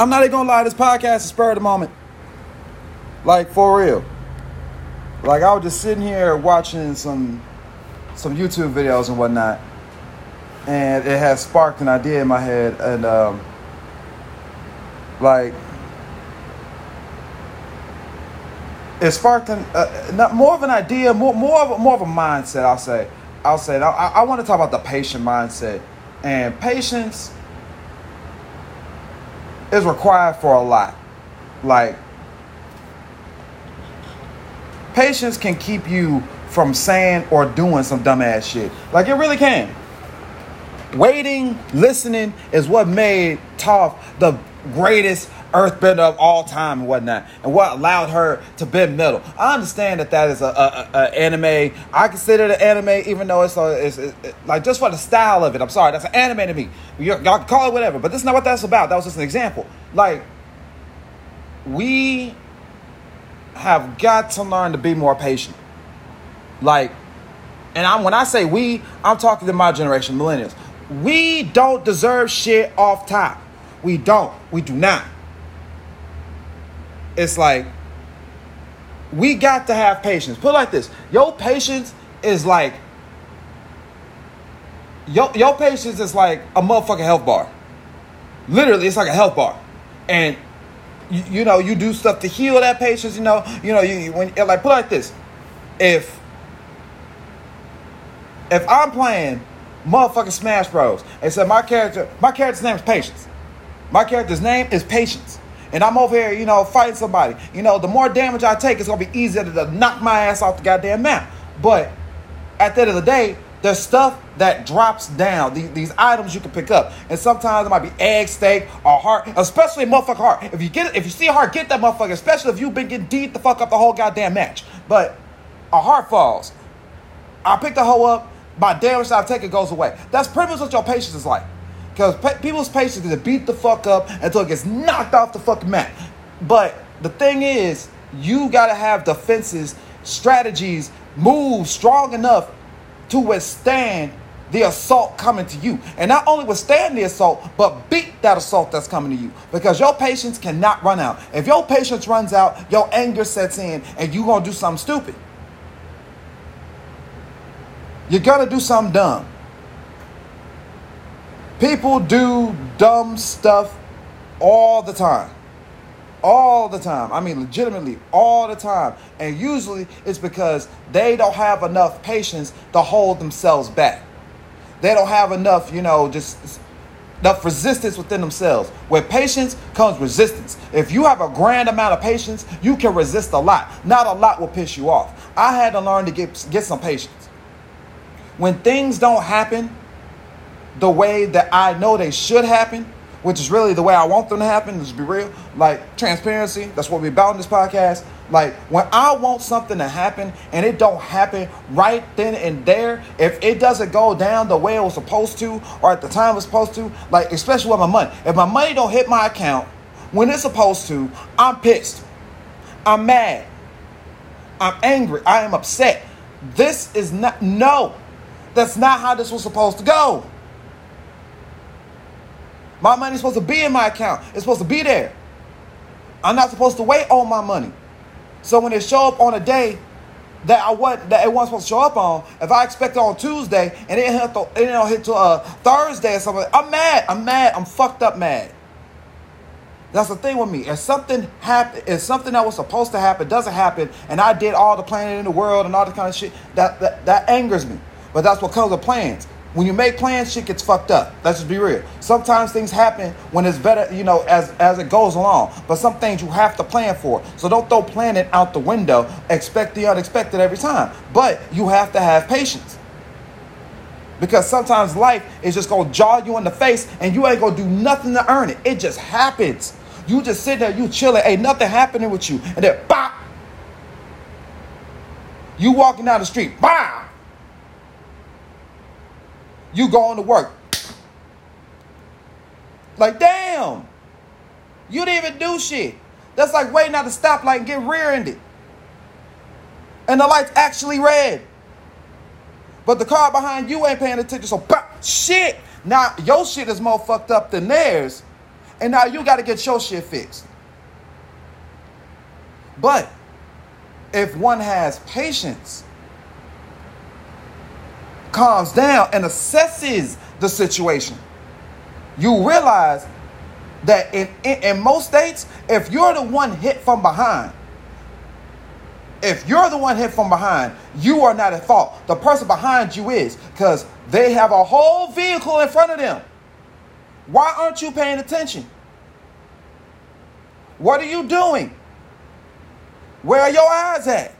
I'm not even gonna lie, this podcast is spur of the moment. Like for real. Like I was just sitting here watching some some YouTube videos and whatnot, and it has sparked an idea in my head, and um, like it sparked an, uh, not more of an idea, more more of a, more of a mindset. I'll say, I'll say. I, I want to talk about the patient mindset, and patience is required for a lot. Like patience can keep you from saying or doing some dumbass shit. Like it really can. Waiting, listening is what made Toph the greatest earthbender of all time and whatnot, and what allowed her to bend metal. I understand that that is a, a, a anime. I consider it an anime, even though it's, a, it's, like just for the style of it. I'm sorry, that's an anime to me. Y'all can call it whatever, but this is not what that's about. That was just an example. Like we have got to learn to be more patient. Like, and I'm when I say we, I'm talking to my generation, millennials. We don't deserve shit off top. We don't. We do not. It's like we got to have patience. Put like this: your patience is like your your patience is like a motherfucking health bar. Literally, it's like a health bar, and you, you know you do stuff to heal that patience. You know, you know you when like put like this: if if I'm playing motherfucking Smash Bros. and said my character, my character's name is Patience. My character's name is Patience. And I'm over here, you know, fighting somebody. You know, the more damage I take, it's gonna be easier to knock my ass off the goddamn map. But at the end of the day, there's stuff that drops down. These, these items you can pick up, and sometimes it might be egg, steak, or heart. Especially a motherfucker heart. If you get if you see a heart, get that motherfucker. Especially if you've been getting deep the fuck up the whole goddamn match. But a heart falls. I pick the hoe up my damage I've taken goes away. That's pretty much what your patience is like. Because people's patience is to beat the fuck up until it gets knocked off the fucking mat. But the thing is, you gotta have defenses, strategies, moves strong enough to withstand the assault coming to you. And not only withstand the assault, but beat that assault that's coming to you. Because your patience cannot run out. If your patience runs out, your anger sets in and you're gonna do something stupid. You're gonna do something dumb. People do dumb stuff all the time. All the time. I mean, legitimately, all the time. And usually it's because they don't have enough patience to hold themselves back. They don't have enough, you know, just enough resistance within themselves. With patience comes resistance. If you have a grand amount of patience, you can resist a lot. Not a lot will piss you off. I had to learn to get, get some patience when things don't happen the way that I know they should happen, which is really the way I want them to happen, let's be real, like transparency, that's what we're about in this podcast. Like when I want something to happen and it don't happen right then and there, if it doesn't go down the way it was supposed to or at the time it was supposed to, like especially with my money. If my money don't hit my account when it's supposed to, I'm pissed. I'm mad. I'm angry. I am upset. This is not no. That's not how this was supposed to go. My money's supposed to be in my account. It's supposed to be there. I'm not supposed to wait on my money. So when it show up on a day that I wasn't that it wasn't supposed to show up on, if I expect it on Tuesday and it hit to, it don't hit to a Thursday or something, I'm mad. I'm mad. I'm fucked up mad. That's the thing with me. If something happen, if something that was supposed to happen doesn't happen, and I did all the planning in the world and all the kind of shit, that that, that angers me. But that's what comes with plans. When you make plans, shit gets fucked up. Let's just be real. Sometimes things happen when it's better, you know, as as it goes along. But some things you have to plan for. So don't throw planning out the window. Expect the unexpected every time. But you have to have patience. Because sometimes life is just gonna jaw you in the face and you ain't gonna do nothing to earn it. It just happens. You just sit there, you chilling, ain't nothing happening with you. And then bop! You walking down the street, bam! You going to work. Like, damn. You didn't even do shit. That's like waiting at the stoplight and get rear-ended. And the light's actually red. But the car behind you ain't paying attention. So, shit. Now, your shit is more fucked up than theirs. And now you got to get your shit fixed. But if one has patience, calms down, and assesses the situation, you realize that in, in, in, most states, if you're the one hit from behind, if you're the one hit from behind, you are not at fault. The person behind you is because they have a whole vehicle in front of them. Why aren't you paying attention? What are you doing? Where are your eyes at?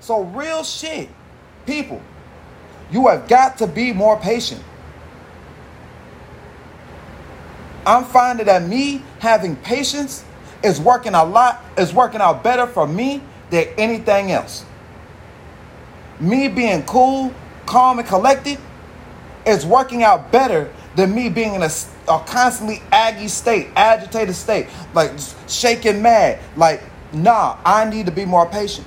So, real shit, people, you have got to be more patient. I'm finding that me having patience is working a lot, is working out better for me than anything else. Me being cool, calm, and collected is working out better than me being in a, a constantly aggy state, agitated state, like shaking mad. Like, nah, I need to be more patient.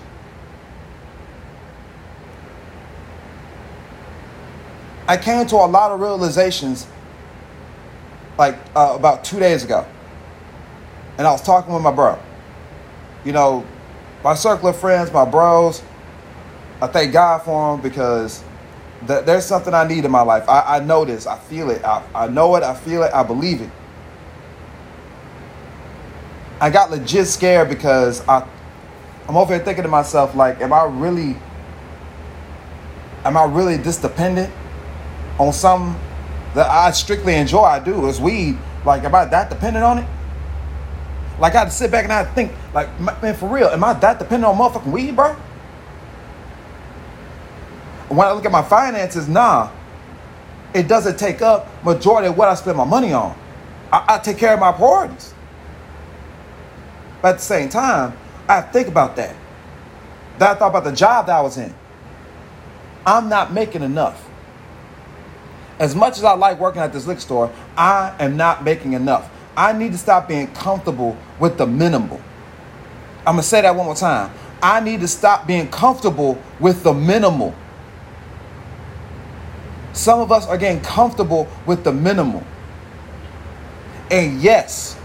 I came to a lot of realizations like uh, about two days ago. And I was talking with my bro. You know, my circle of friends, my bros, I thank God for them because th- there's something I need in my life. I, I know this. I feel it. I, I know it. I feel it. I believe it. I got legit scared because I, I'm over here thinking to myself, like, am I really, am I really this dependent on something that I strictly enjoy? I do. It's weed. Like, am I that dependent on it? Like, I had to sit back and I'd think, like, man, for real, am I that dependent on motherfucking weed, bro? when I look at my finances, nah, it doesn't take up majority of what I spend my money on. I, I take care of my priorities. But at the same time, I think about that. That I thought about the job that I was in. I'm not making enough. As much as I like working at this liquor store, I am not making enough. I need to stop being comfortable with the minimal. I'm gonna say that one more time. I need to stop being comfortable with the minimal. Some of us are getting comfortable with the minimal. And yes,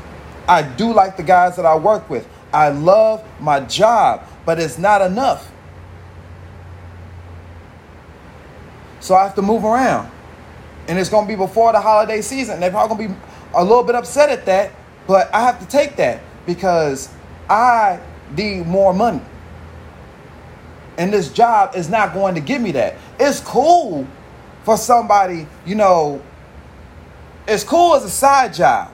I do like the guys that I work with. I love my job, but it's not enough. So I have to move around. And it's going to be before the holiday season. They're probably going to be a little bit upset at that, but I have to take that because I need more money. And this job is not going to give me that. It's cool for somebody, you know, it's cool as a side job.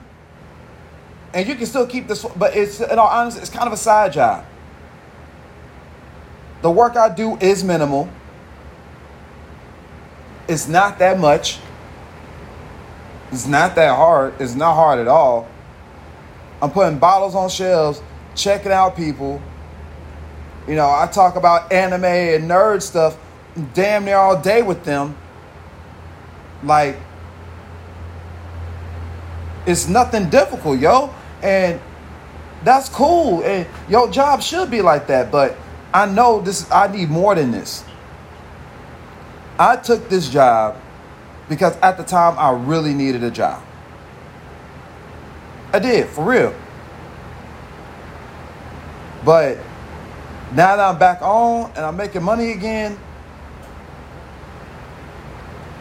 And you can still keep this, but it's, in all honesty, it's kind of a side job. The work I do is minimal. It's not that much. It's not that hard. It's not hard at all. I'm putting bottles on shelves, checking out people. You know, I talk about anime and nerd stuff damn near all day with them. Like, it's nothing difficult, yo. And that's cool. And your job should be like that. But I know this, I need more than this. I took this job because at the time I really needed a job. I did, for real. But now that I'm back on and I'm making money again,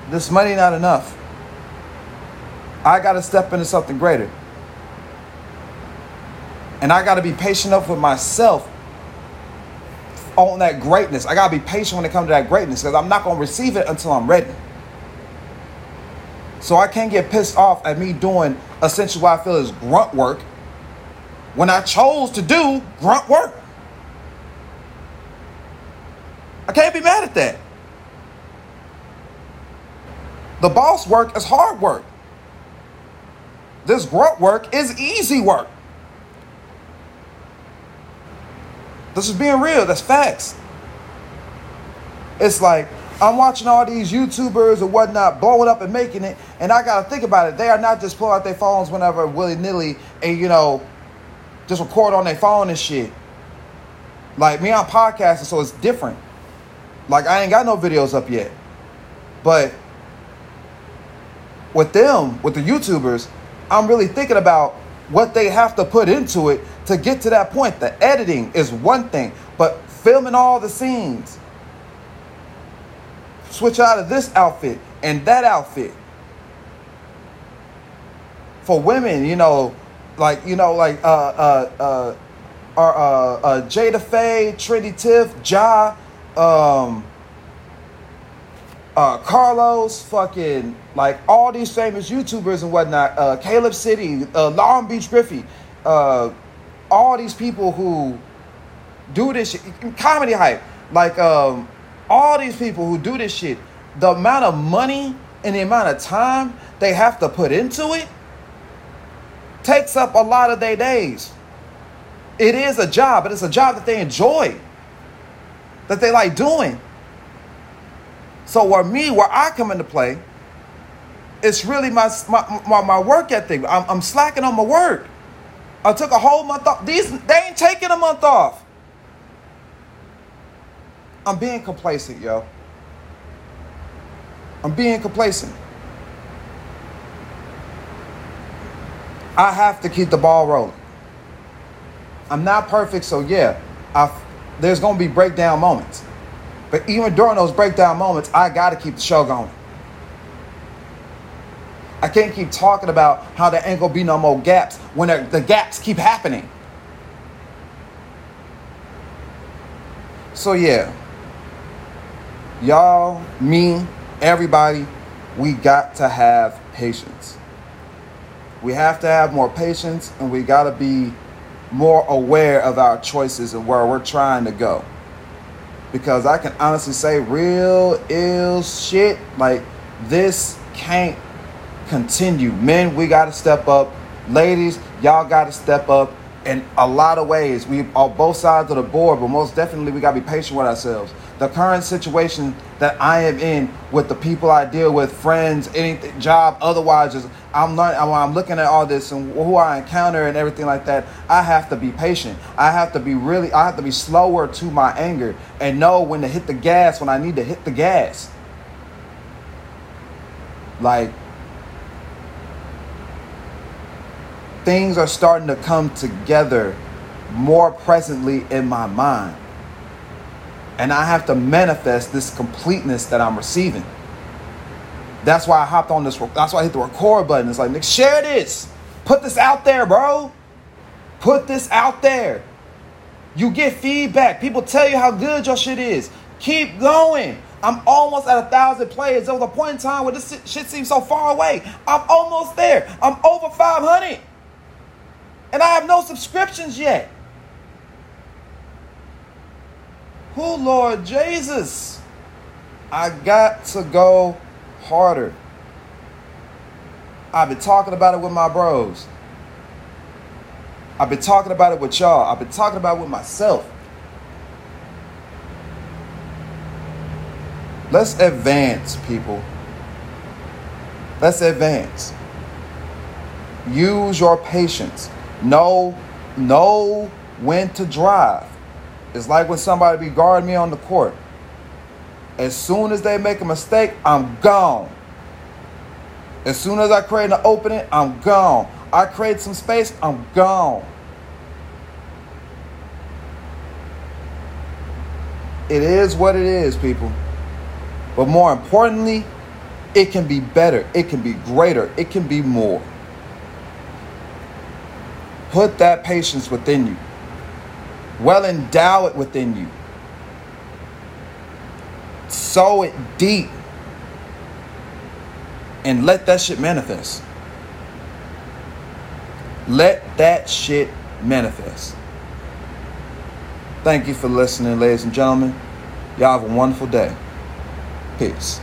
this money not enough. I got to step into something greater. And I got to be patient enough with myself on that greatness. I got to be patient when it comes to that greatness because I'm not going to receive it until I'm ready. So I can't get pissed off at me doing essentially what I feel is grunt work when I chose to do grunt work. I can't be mad at that. The boss work is hard work. This grunt work is easy work. This is being real. That's facts. It's like I'm watching all these YouTubers and whatnot blowing up and making it, and I gotta think about it. They are not just pulling out their phones whenever willy nilly and you know just record on their phone and shit. Like me, I'm podcasting, so it's different. Like I ain't got no videos up yet, but with them, with the YouTubers, I'm really thinking about what they have to put into it to get to that point. The editing is one thing, but filming all the scenes, switch out of this outfit and that outfit. For women, you know, like you know, like uh uh uh are uh, uh Jada Faye, Trinity Tiff, Ja, um uh, Carlos, fucking like all these famous YouTubers and whatnot, uh, Caleb City, uh, Long Beach Griffy, uh, all these people who do this shit, comedy hype, like um, all these people who do this shit, the amount of money and the amount of time they have to put into it takes up a lot of their days. It is a job, but it's a job that they enjoy, that they like doing. So where me, where I come into play, it's really my my, my, my work ethic. I'm, I'm slacking on my work. I took a whole month off. These they ain't taking a month off. I'm being complacent, yo. I'm being complacent. I have to keep the ball rolling. I'm not perfect, so yeah, I, there's gonna be breakdown moments. But even during those breakdown moments, I got to keep the show going. I can't keep talking about how there ain't gonna be no more gaps when the gaps keep happening. So yeah, y'all, me, everybody, we got to have patience. We have to have more patience and we got to be more aware of our choices and where we're trying to go because I can honestly say real ill shit like this can't continue. Men, we got to step up. Ladies, y'all got to step up in a lot of ways. We on both sides of the board, but most definitely we got to be patient with ourselves. The current situation that I am in with the people I deal with, friends, anything, job, otherwise, just I'm learning. I'm looking at all this and who I encounter and everything like that. I have to be patient. I have to be really. I have to be slower to my anger and know when to hit the gas when I need to hit the gas. Like things are starting to come together more presently in my mind. And I have to manifest this completeness that I'm receiving. That's why I hopped on this. That's why I hit the record button. It's like, Nick, share this. Put this out there, bro. Put this out there. You get feedback. People tell you how good your shit is. Keep going. I'm almost at a thousand players. There was a point in time where this shit seems so far away. I'm almost there. I'm over 500. And I have no subscriptions yet. Who, Lord Jesus? I got to go harder. I've been talking about it with my bros. I've been talking about it with y'all. I've been talking about it with myself. Let's advance, people. Let's advance. Use your patience. Know, know when to drive. It's like when somebody be guarding me on the court. As soon as they make a mistake, I'm gone. As soon as I create an opening, I'm gone. I create some space, I'm gone. It is what it is, people. But more importantly, it can be better, it can be greater, it can be more. Put that patience within you. Well, endow it within you. Sow it deep. And let that shit manifest. Let that shit manifest. Thank you for listening, ladies and gentlemen. Y'all have a wonderful day. Peace.